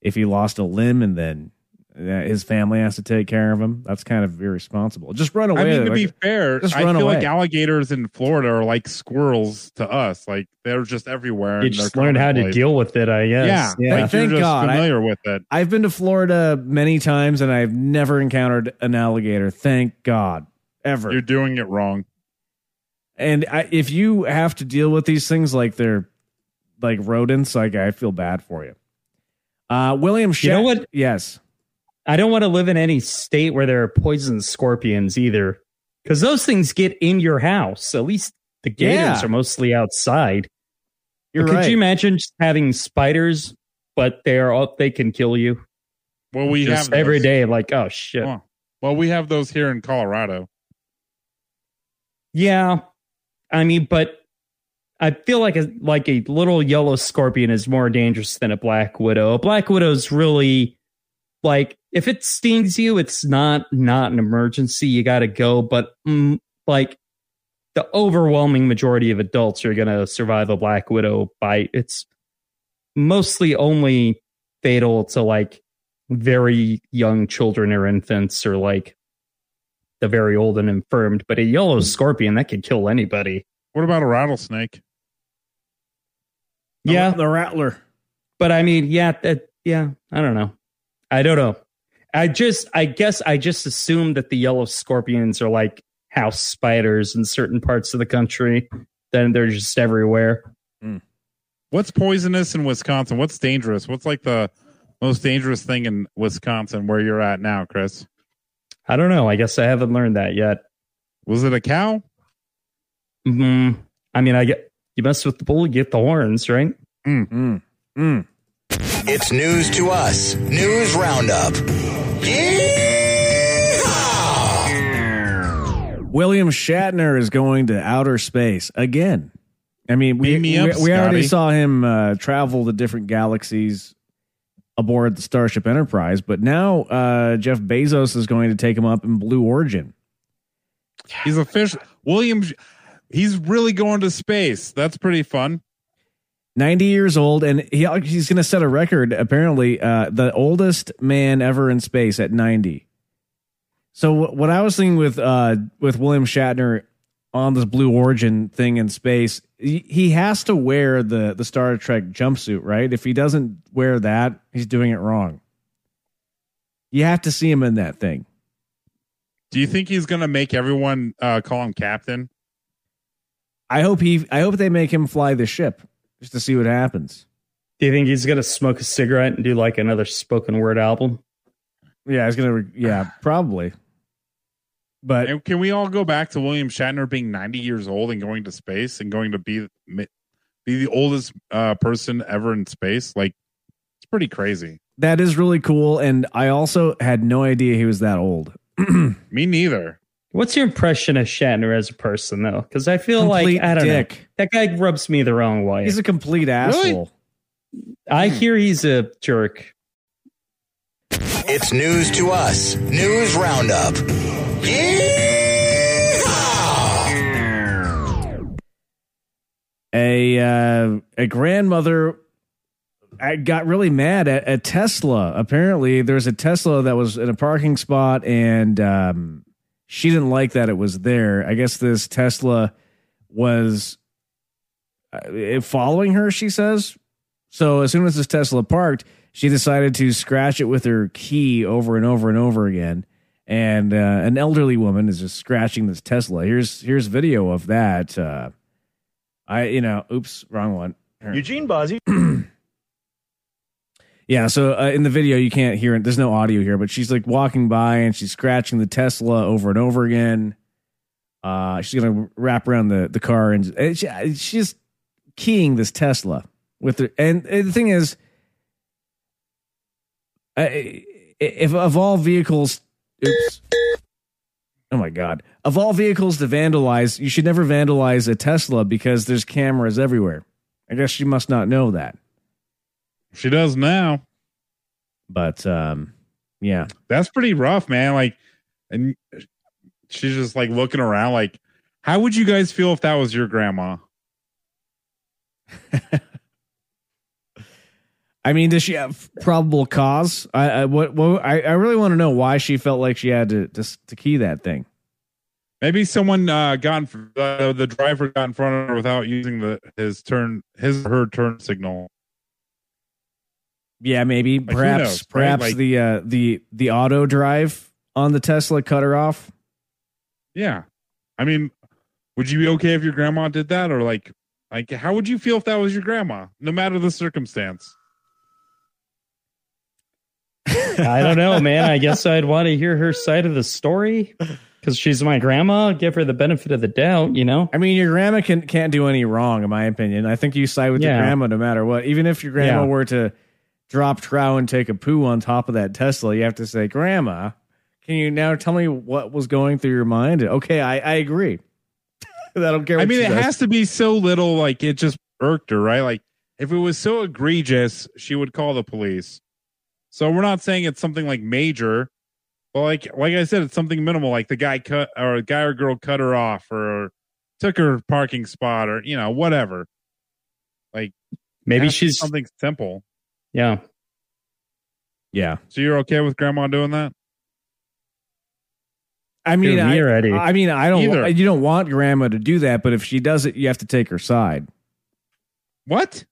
if he lost a limb and then his family has to take care of him? That's kind of irresponsible. Just run away. I mean, to like- be fair, just I feel away. like alligators in Florida are like squirrels to us. Like they're just everywhere. You and just they're learn how to deal with it, I guess. Yeah, Yeah. Like Thank you're just God. I- familiar with it. I've been to Florida many times and I've never encountered an alligator. Thank God, ever. You're doing it wrong. And I, if you have to deal with these things like they're like rodents, like I feel bad for you. Uh, William Shat- You know what? Yes. I don't want to live in any state where there are poison scorpions either, because those things get in your house. At least the gators Yeah. are mostly outside. You're But could right. you imagine just having spiders, but they're all, they can kill you Well, we just have every those. day? Like, oh shit. Oh. Well, we have those here in Colorado. Yeah, I mean, but I feel like a like a little yellow scorpion is more dangerous than a black widow. A black widow's really like if it stings you, it's not not an emergency. You got to go, but mm, like the overwhelming majority of adults are going to survive a black widow bite. It's mostly only fatal to like very young children or infants or like the very old and infirmed. But a yellow scorpion that could kill anybody. What about a rattlesnake? Yeah, The Rattler. but I mean, yeah, that, yeah, I don't know. I don't know. I just, I guess, I just assume that the yellow scorpions are like house spiders in certain parts of the country. Then they're just everywhere. What's poisonous in Wisconsin? What's dangerous? What's like the most dangerous thing in Wisconsin where you're at now, Chris? I don't know. I guess I haven't learned that yet. Was it a cow? Mm, I mean, I get you mess with the bull, you get the horns, right? Mm. Mm. It's news to us. News Roundup. Yeehaw! William Shatner is going to outer space again. I mean, we Beam me up, we, we already Scotty. saw him uh, travel to different galaxies aboard the Starship Enterprise, but now uh, Jeff Bezos is going to take him up in Blue Origin. He's a fish. William, he's really going to space. That's pretty fun. 90 years old, and he he's going to set a record. Apparently, uh, the oldest man ever in space at 90. So what I was thinking with uh, with William Shatner on this Blue Origin thing in space, he, has to wear the the Star Trek jumpsuit, right? If he doesn't wear that, he's doing it wrong. You have to see him in that thing. Do you think he's going to make everyone uh, call him captain? I hope he. I hope they make him fly the ship just to see what happens. Do you think he's gonna smoke a cigarette and do like another spoken word album? Yeah, he's gonna. Yeah, probably. But And can we all go back to William Shatner being 90 years old and going to space and going to be be the oldest uh, person ever in space? Like, it's pretty crazy. that is really cool. And I also had no idea he was that old. Me neither. What's your impression of Shatner as a person, though? Because I feel Complete like I don't know that guy rubs me the wrong way. He's a complete asshole. I hear he's a jerk. It's news to us. News Roundup. Yeehaw! A uh, a grandmother I got really mad at, at Tesla. Apparently, there's a Tesla that was in a parking spot, and um, she didn't like that it was there. I guess this Tesla was uh, following her. She says so. As soon as this Tesla parked, she decided to scratch it with her key over and over and over again. And uh, an elderly woman is just scratching this Tesla. Here's here's video of that. Uh, I you know, oops, wrong one. Eugene Bozzi Yeah, so uh, in the video you can't hear it. There's no audio here, but she's like walking by and she's scratching the Tesla over and over again. Uh, she's gonna wrap around the the car and, and she, she's keying this Tesla with her. And, and the thing is, I, if of all vehicles, oops. Oh my god! Of all vehicles to vandalize, you should never vandalize a Tesla because there's cameras everywhere. I guess she must not know that. She does now. But um, yeah, That's pretty rough, man. Like, and she's just like looking around, like, how would you guys feel if that was your grandma? I mean, does she have probable cause? I, I what, what I, I really want to know why she felt like she had to to, to key that thing. Maybe someone uh, got in, uh, the driver got in front of her without using the his turn his her turn signal. Yeah, maybe who perhaps knows, right? perhaps Like- the uh, the the auto drive on the Tesla cut her off. Yeah, I mean, Would you be okay if your grandma did that, or like, like how would you feel if that was your grandma, no matter the circumstance? I don't know, man. I guess I'd want to hear her side of the story because she's my grandma. Give her the benefit of the doubt, you know. I mean, your grandma can, can't do any wrong, in my opinion. I think you side with Yeah. your grandma no matter what. Even if your grandma Yeah. were to drop trow and take a poo on top of that Tesla, you have to say, Grandma, can you now tell me what was going through your mind? Okay, I, I agree. I don't care. What I mean, it does. has to be so little, like it just irked her, right? Like if it was so egregious, she would call the police. So we're not saying it's something like major, but like like I said, it's something minimal, like the guy cut or a guy or girl cut her off or took her parking spot or you know whatever. Like Maybe has to be she's something simple. Yeah. Yeah. So you're okay with grandma doing that? I mean, Hear me I, already. I mean, I don't. Either. You don't want grandma to do that, but if she does it, you have to take her side. What?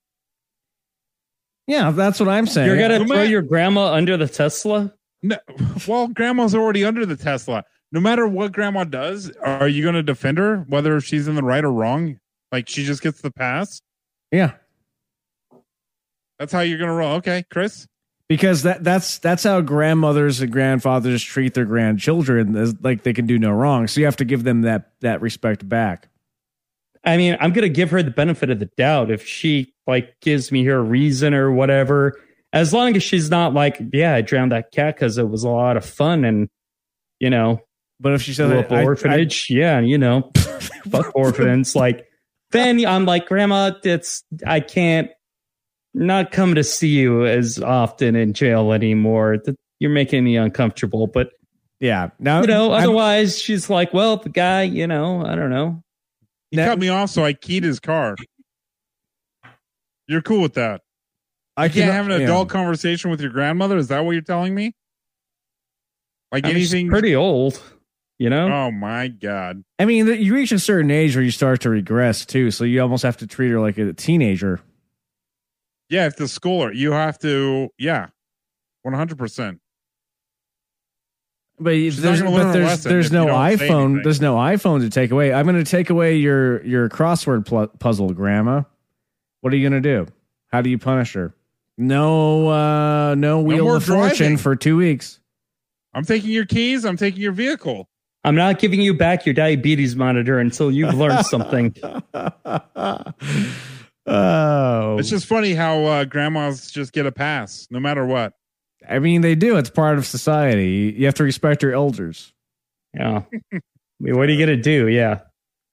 Yeah, that's what I'm saying. You're gonna No throw matter- your grandma under the Tesla? No, well, grandma's already under the Tesla. No matter what grandma does, are you going to defend her, whether she's in the right or wrong? Like she just gets the pass. yeah, That's how you're going to roll. Okay, Chris. because that that's that's how grandmothers and grandfathers treat their grandchildren. Is like they can do no wrong. So you have to give them that that respect back. I mean, I'm gonna give her the benefit of the doubt if she like gives me her reason or whatever. As long as she's not like, yeah, I drowned that cat because it was a lot of fun and you know, But if she says grew up I- I- orphanage, yeah, you know, fuck orphans. Like, then I'm like, Grandma, it's I can't not come to see you as often in jail anymore. You're making me uncomfortable. But yeah, now you know, I'm- otherwise she's like, well, the guy, you know, I don't know. He Now- cut me off, so I keyed his car. You're cool with that? I You can't have an yeah. adult conversation with your grandmother. Is that what you're telling me? Like I mean, she's anything? pretty old, you know. Oh my god! I mean, you reach a certain age where you start to regress too. So you almost have to treat her like a teenager. Yeah, if the schooler, you have to. Yeah, one hundred percent. But She's there's but there's there's no you don't say iPhone. There's no iPhone to take away. I'm going to take away your your crossword pl- puzzle, Grandma. What are you going to do? How do you punish her? No, uh, no wheel more of fortune driving. for two weeks. I'm taking your keys. I'm taking your vehicle. I'm not giving you back your diabetes monitor until you've learned something. oh, It's just funny how uh, grandmas just get a pass no matter what. I mean, they do. It's part of society. You have to respect your elders. Yeah. I mean, what are you gonna do? Yeah.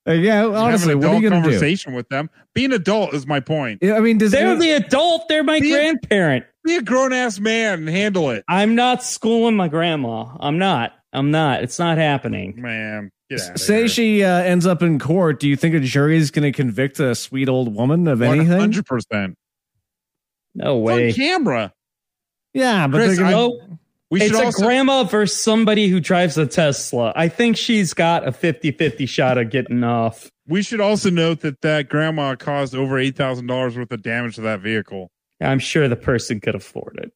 Uh, yeah, honestly, what are adult you going to do? conversation with them. Being adult is my point. Yeah, I mean, does They're any- the adult. They're my Be- grandparent. Be a grown ass man and handle it, I'm not schooling my grandma. I'm not. I'm not. It's not happening. man. Get out of say here. she uh, ends up in court? Do you think a jury is going to convict a sweet old woman of anything? hundred percent No on way. camera. Yeah, but Chris, gonna, Oh, We it's should a also grandma versus somebody who drives a Tesla. I think she's got a 50-50 shot of getting off. we should also note that that grandma caused over eight thousand dollars worth of damage to that vehicle. I'm sure the person could afford it.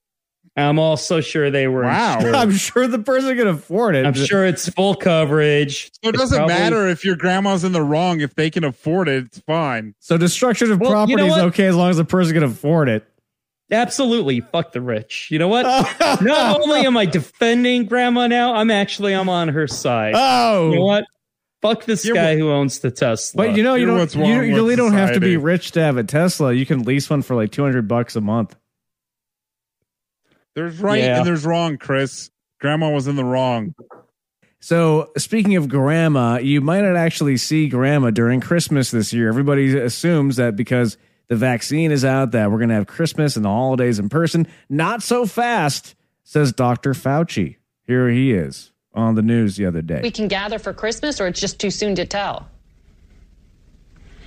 I'm also sure they were. Wow. insured. I'm sure the person can afford it. I'm sure it's full coverage. So it doesn't probably- matter if your grandma's in the wrong. If they can afford it, it's fine. So destruction of Well, property you know is what? okay as long as the person can afford it. Absolutely, fuck the rich. You know what? Not only am I defending grandma now, I'm actually I'm on her side. Oh, You know what? Fuck this Yeah, guy who owns the Tesla. but you know you Hear don't. You, you with really don't have to be rich to have a Tesla. You can lease one for like two hundred bucks a month. There's right Yeah. and there's wrong, Chris. Grandma was in the wrong. So speaking of grandma, you might not actually see grandma during Christmas this year. Everybody assumes that because the vaccine is out, that we're going to have Christmas and the holidays in person. Not so fast, says Dr. Fauci. Here he is on the news the other day. we can gather for Christmas, or it's just too soon to tell?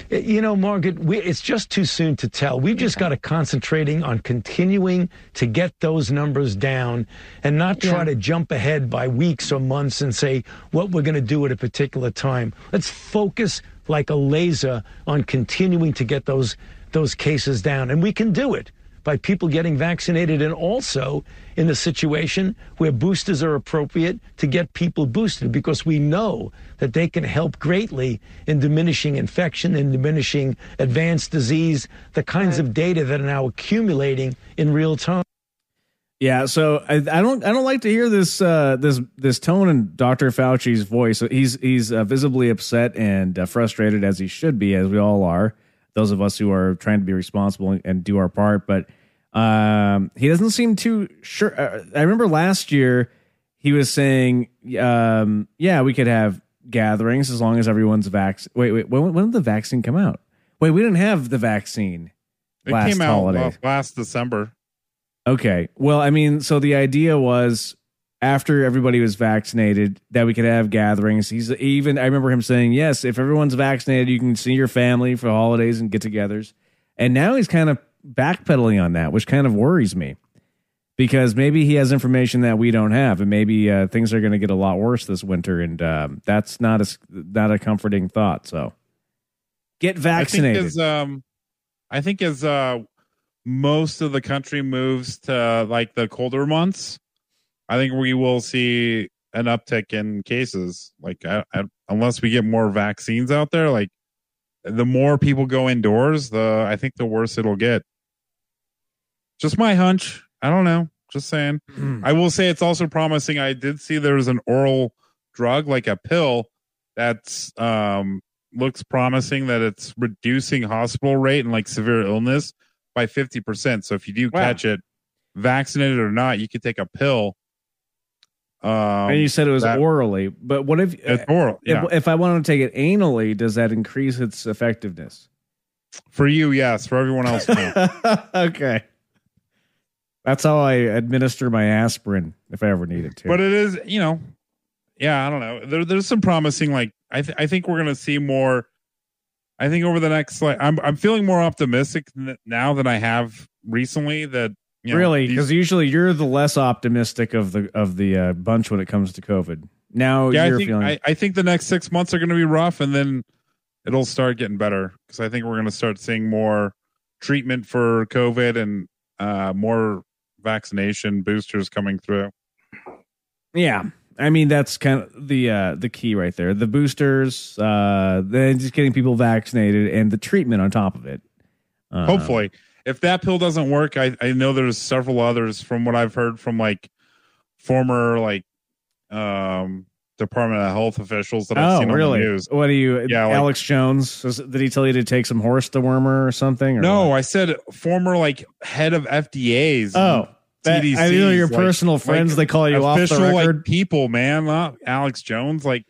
You know, Margaret, we, it's just too soon to tell. We've just got to concentrating on continuing to get those numbers down and not try to jump ahead by weeks or months and say what we're going to do at a particular time. Let's focus like a laser on continuing to get those those cases down, and we can do it. By people getting vaccinated and also in the situation where boosters are appropriate to get people boosted because we know that they can help greatly in diminishing infection and diminishing advanced disease, the kinds of data that are now accumulating in real time. Yeah, so I, I don't I don't like to hear this uh, this this tone in Dr. Fauci's voice. He's he's uh, visibly upset and uh, frustrated as he should be, as we all are. Those of us who are trying to be responsible and do our part, but um, he doesn't seem too sure. Uh, I remember last year he was saying, um, "Yeah, we could have gatherings as long as everyone's vaccinated." Wait, wait, when, when did the vaccine come out? Wait, we didn't have the vaccine. It last came out holiday. last December. Okay. Well, I mean, so the idea was after everybody was vaccinated that we could have gatherings. He's even I remember him saying, "Yes, if everyone's vaccinated, you can see your family for holidays and get-togethers." And now he's kind of backpedaling on that, which kind of worries me. Because maybe he has information that we don't have, and maybe uh, things are going to get a lot worse this winter, and um, that's not a not a comforting thought. So, get vaccinated. I think as um, I think as uh, most of the country moves to like the colder months, I think we will see an uptick in cases. Like I, I, unless we get more vaccines out there, like the more people go indoors, the I think the worse it'll get. Just my hunch. I don't know. Just saying. I will say it's also promising. I did see there's an oral drug, like a pill, that's um looks promising that it's reducing hospital rate and like severe illness by 50%. So if you do Wow. catch it, vaccinated or not, you could take a pill. Um, and you said it was that- orally, but what if It's oral, If, yeah. if I want to take it anally, does that increase its effectiveness? For you, yes. For everyone else, no. okay. That's how I administer my aspirin if I ever needed to. but it is, you know, yeah, I don't know. There, there's some promising, like, I, th- I think we're going to see more. I think over the next, like, I'm, I'm feeling more optimistic now than I have recently that, you know, really, because usually you're the less optimistic of the of the uh, bunch when it comes to COVID. Now yeah, I you're think feeling I, I think the next six months are going to be rough, and then it'll start getting better because I think we're going to start seeing more treatment for COVID and uh, more vaccination boosters coming through. yeah. I mean that's kind of the uh, the key right there. The boosters, uh, then just getting people vaccinated, and the treatment on top of it. Uh, Hopefully, if that pill doesn't work, I, I know there's several others from what I've heard from like former like um Department of Health officials that I've Oh, seen on really? the news. What do you? Yeah, like- Alex Jones. Did he tell you to take some horse dewormer or something? Or No, what? I said former like head of FDA's. Oh, that- I know your personal friends, they call you off the official, like, people, man, not Alex Jones. Like,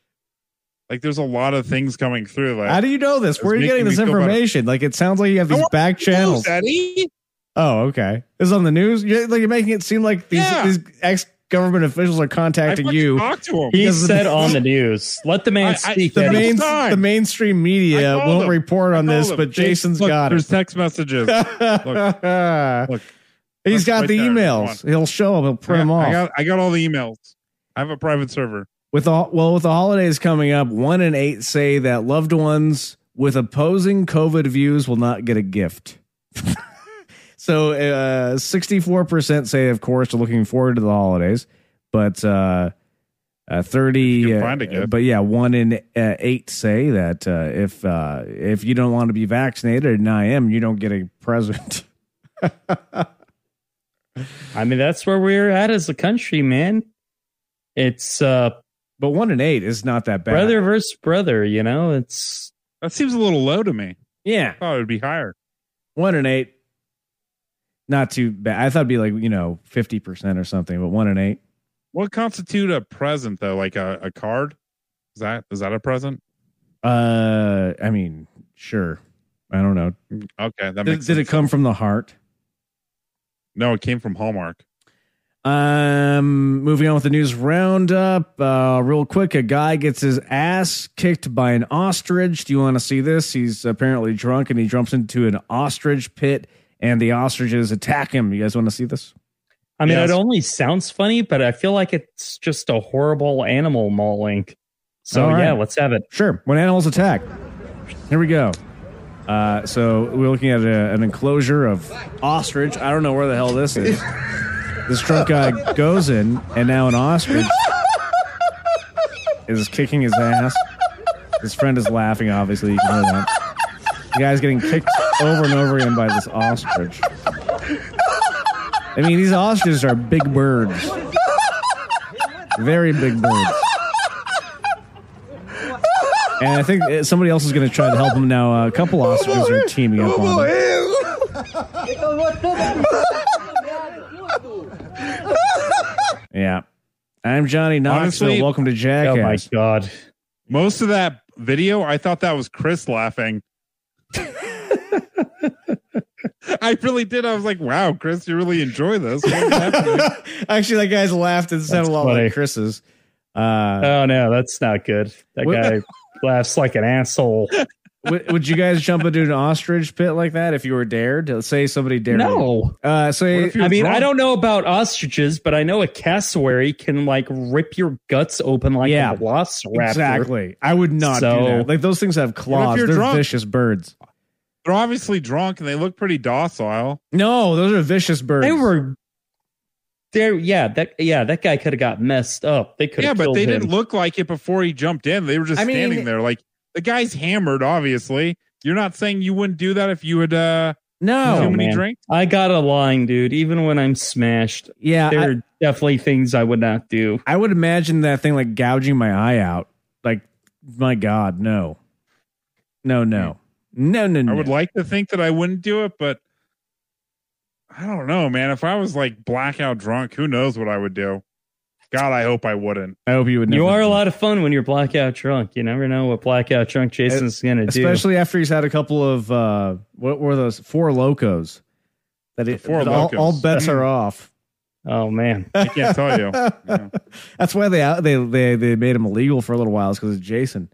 like there's a lot of things coming through. Like, How do you know this? Where are you getting this information? Like it sounds like you have these back channels. Eddie? Oh, okay. This is on the news. You're, like, you're making it seem like these, Yeah. these ex government officials are contacting you. Talk to him. He said the- on the news. Let the man I- I- speak. The main, the mainstream media won't him. report on this, told him. but Jason's Look, got There's it. There's text messages. look, look. He's Look, got right the there. emails. He'll show them. He'll print them I, off. got, I got all the emails. I have a private server. With the well, with the holidays coming up, one in eight say that loved ones with opposing COVID views will not get a gift. so, uh, sixty-four percent say, of course, are looking forward to the holidays, but uh, uh, thirty. can uh, find a gift. but yeah, one in uh, eight say that uh, if uh, if you don't want to be vaccinated, and I am, you don't get a present. I mean, that's where we're at as a country, man. It's uh, but one and eight is not that bad. brother versus brother. You know, it's That seems a little low to me. Yeah, I thought it would be higher. one and eight. Not too bad. I thought it'd be like you know fifty percent or something, but one and eight. What constitute a present though? Like a, a card? Is that is that a present? Uh, I mean, sure. I don't know. Okay, that Did, makes did it come from the heart? No, it came from Hallmark. Um, moving on with the news roundup. Uh, real quick, a guy gets his ass kicked by an ostrich. Do you want to see this? He's apparently drunk and he jumps into an ostrich pit, and the ostriches attack him. You guys want to see this? I mean, Yes. it only sounds funny, but I feel like it's just a horrible animal mauling. So All right. yeah, let's have it. Sure. When animals attack. Here we go. Uh, so we're looking at a, an enclosure of ostrich. I don't know where the hell this is. this drunk guy goes in, and now an ostrich is kicking his ass. His friend is laughing. Obviously, you can hear that. The guy's getting kicked over and over again by this ostrich. I mean, these ostriches are big birds, very big birds. And I think uh, somebody else is going to try to help him now. A couple ostriches are teaming up on him. Yeah. I'm Johnny Knoxville. Honestly- Welcome to Jackass. Oh my god. Most of that video, I thought that was Chris laughing. I really did. I was like, "Wow, Chris, you really enjoy this." Actually, that guy's laughed and sounded That's a lot funny. like Chris's. Uh, Oh no, that's not good. That guy laughs like an asshole. would, would you guys jump into an ostrich pit like that if you were dared? Let's say somebody dared you. No. Uh, say, What if you're I mean, I don't know about ostriches, but I know a cassowary can like rip your guts open like Yeah, a velociraptor. exactly. I would not do So- that. Like those things have claws. you're They're drunk? vicious birds. They're obviously drunk and they look pretty docile. No, those are vicious birds. They were there. Yeah, that yeah, that guy could have got messed up. They could Yeah, but they him. didn't look like it before he jumped in. They were just I mean- standing there. Like the guy's hammered. Obviously, you're not saying you wouldn't do that if you had uh, no. too many man. drinks. I got a line, dude. Even when I'm smashed, Yeah, there I, are definitely things I would not do. I would imagine that thing like gouging my eye out. Like, my God, no, no, no, no, no, no. I would like to think that I wouldn't do it, but I don't know, man. If I was like blackout drunk, who knows what I would do? God, I hope I wouldn't. I hope you would. Never You are a lot of fun when you're blackout drunk. You never know what blackout drunk Jason's going to do. especially after he's had a couple of uh what were those Four Lokos that it, Four that all, Lokos. all bets are off Oh man, I can't tell you. Yeah. that's why they out they they they made him illegal for a little while because of jason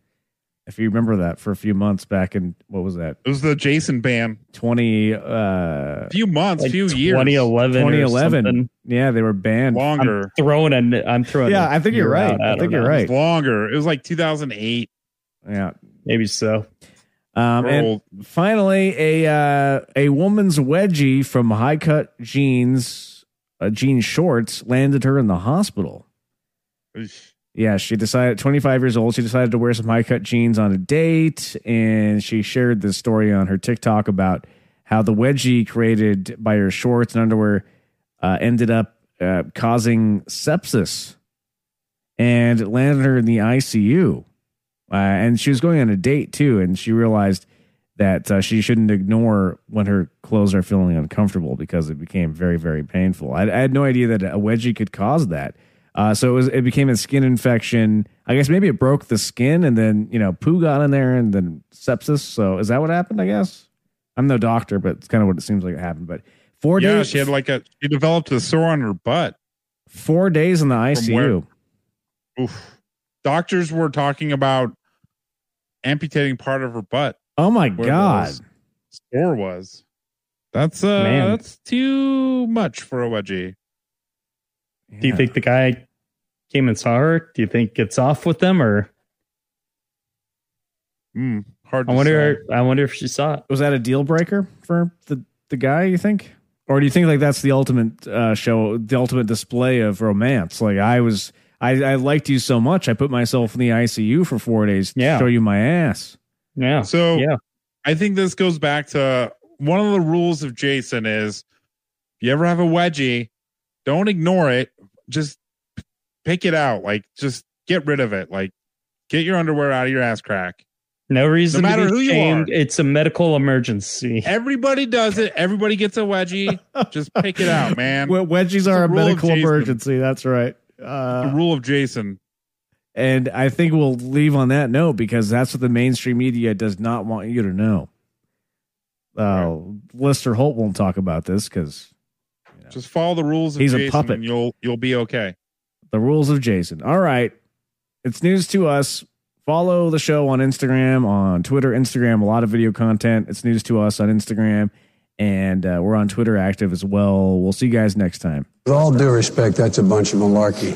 if you remember that for a few months back in what was that It was the Jason ban. 20 uh few months, like few years, 2011, 2011 yeah they were banned longer. Throwing a, I'm throwing. yeah I think you're right out. i, don't think you're know. right longer. It was like 2008. yeah Maybe so. um and old. finally a uh a woman's wedgie from high cut jeans uh, jean shorts landed her in the hospital Eesh. Yeah, she decided, 25 years old, she decided to wear some high cut jeans on a date. And she shared this story on her TikTok about how the wedgie created by her shorts and underwear uh, ended up uh, causing sepsis and it landed her in the ICU. Uh, and she was going on a date too. And she realized that uh, she shouldn't ignore when her clothes are feeling uncomfortable because it became very, very painful. I, I had no idea that a wedgie could cause that. Uh, so it was it became a skin infection. I guess maybe it broke the skin and then you know poo got in there and then sepsis. So is that what happened? I guess I'm no doctor, but it's kind of what it seems like it happened. But four Yeah, days, she had like a she developed a sore on her butt. four days in the where? ICU. Oof. Doctors were talking about amputating part of her butt. Oh my god! Sore was. That's uh Man. that's too much for a wedgie. Do you think the guy came and saw her? Do you think it's off with them, or Hmm. hard. I to wonder? I wonder if she saw it. was that a deal breaker for the the guy? You think, or do you think like that's the ultimate uh, show, the ultimate display of romance? Like I was, I, I liked you so much, I put myself in the ICU for four days to Yeah. show you my ass. Yeah. So yeah. I think this goes back to one of the rules of Jason is if you ever have a wedgie, don't ignore it. Just pick it out. Like just get rid of it. Like get your underwear out of your ass crack. No reason No matter to who be you shamed. are. It's a medical emergency. Everybody does it. Everybody gets a wedgie. just pick it out, man. Well, wedgies It's are a a rule of medical emergency. That's right. the Uh, rule of Jason. and I think we'll leave on that note because that's what the mainstream media does not want you to know. Uh, Lester Holt won't talk about this because Just follow the rules of He's a puppet. and you'll you'll be okay. the rules of Jason. All right. It's news to us. Follow the show on Instagram, on Twitter, Instagram, a lot of video content. It's news to us on Instagram. And uh, we're on Twitter active as well. We'll see you guys next time. With all due respect, that's a bunch of malarkey.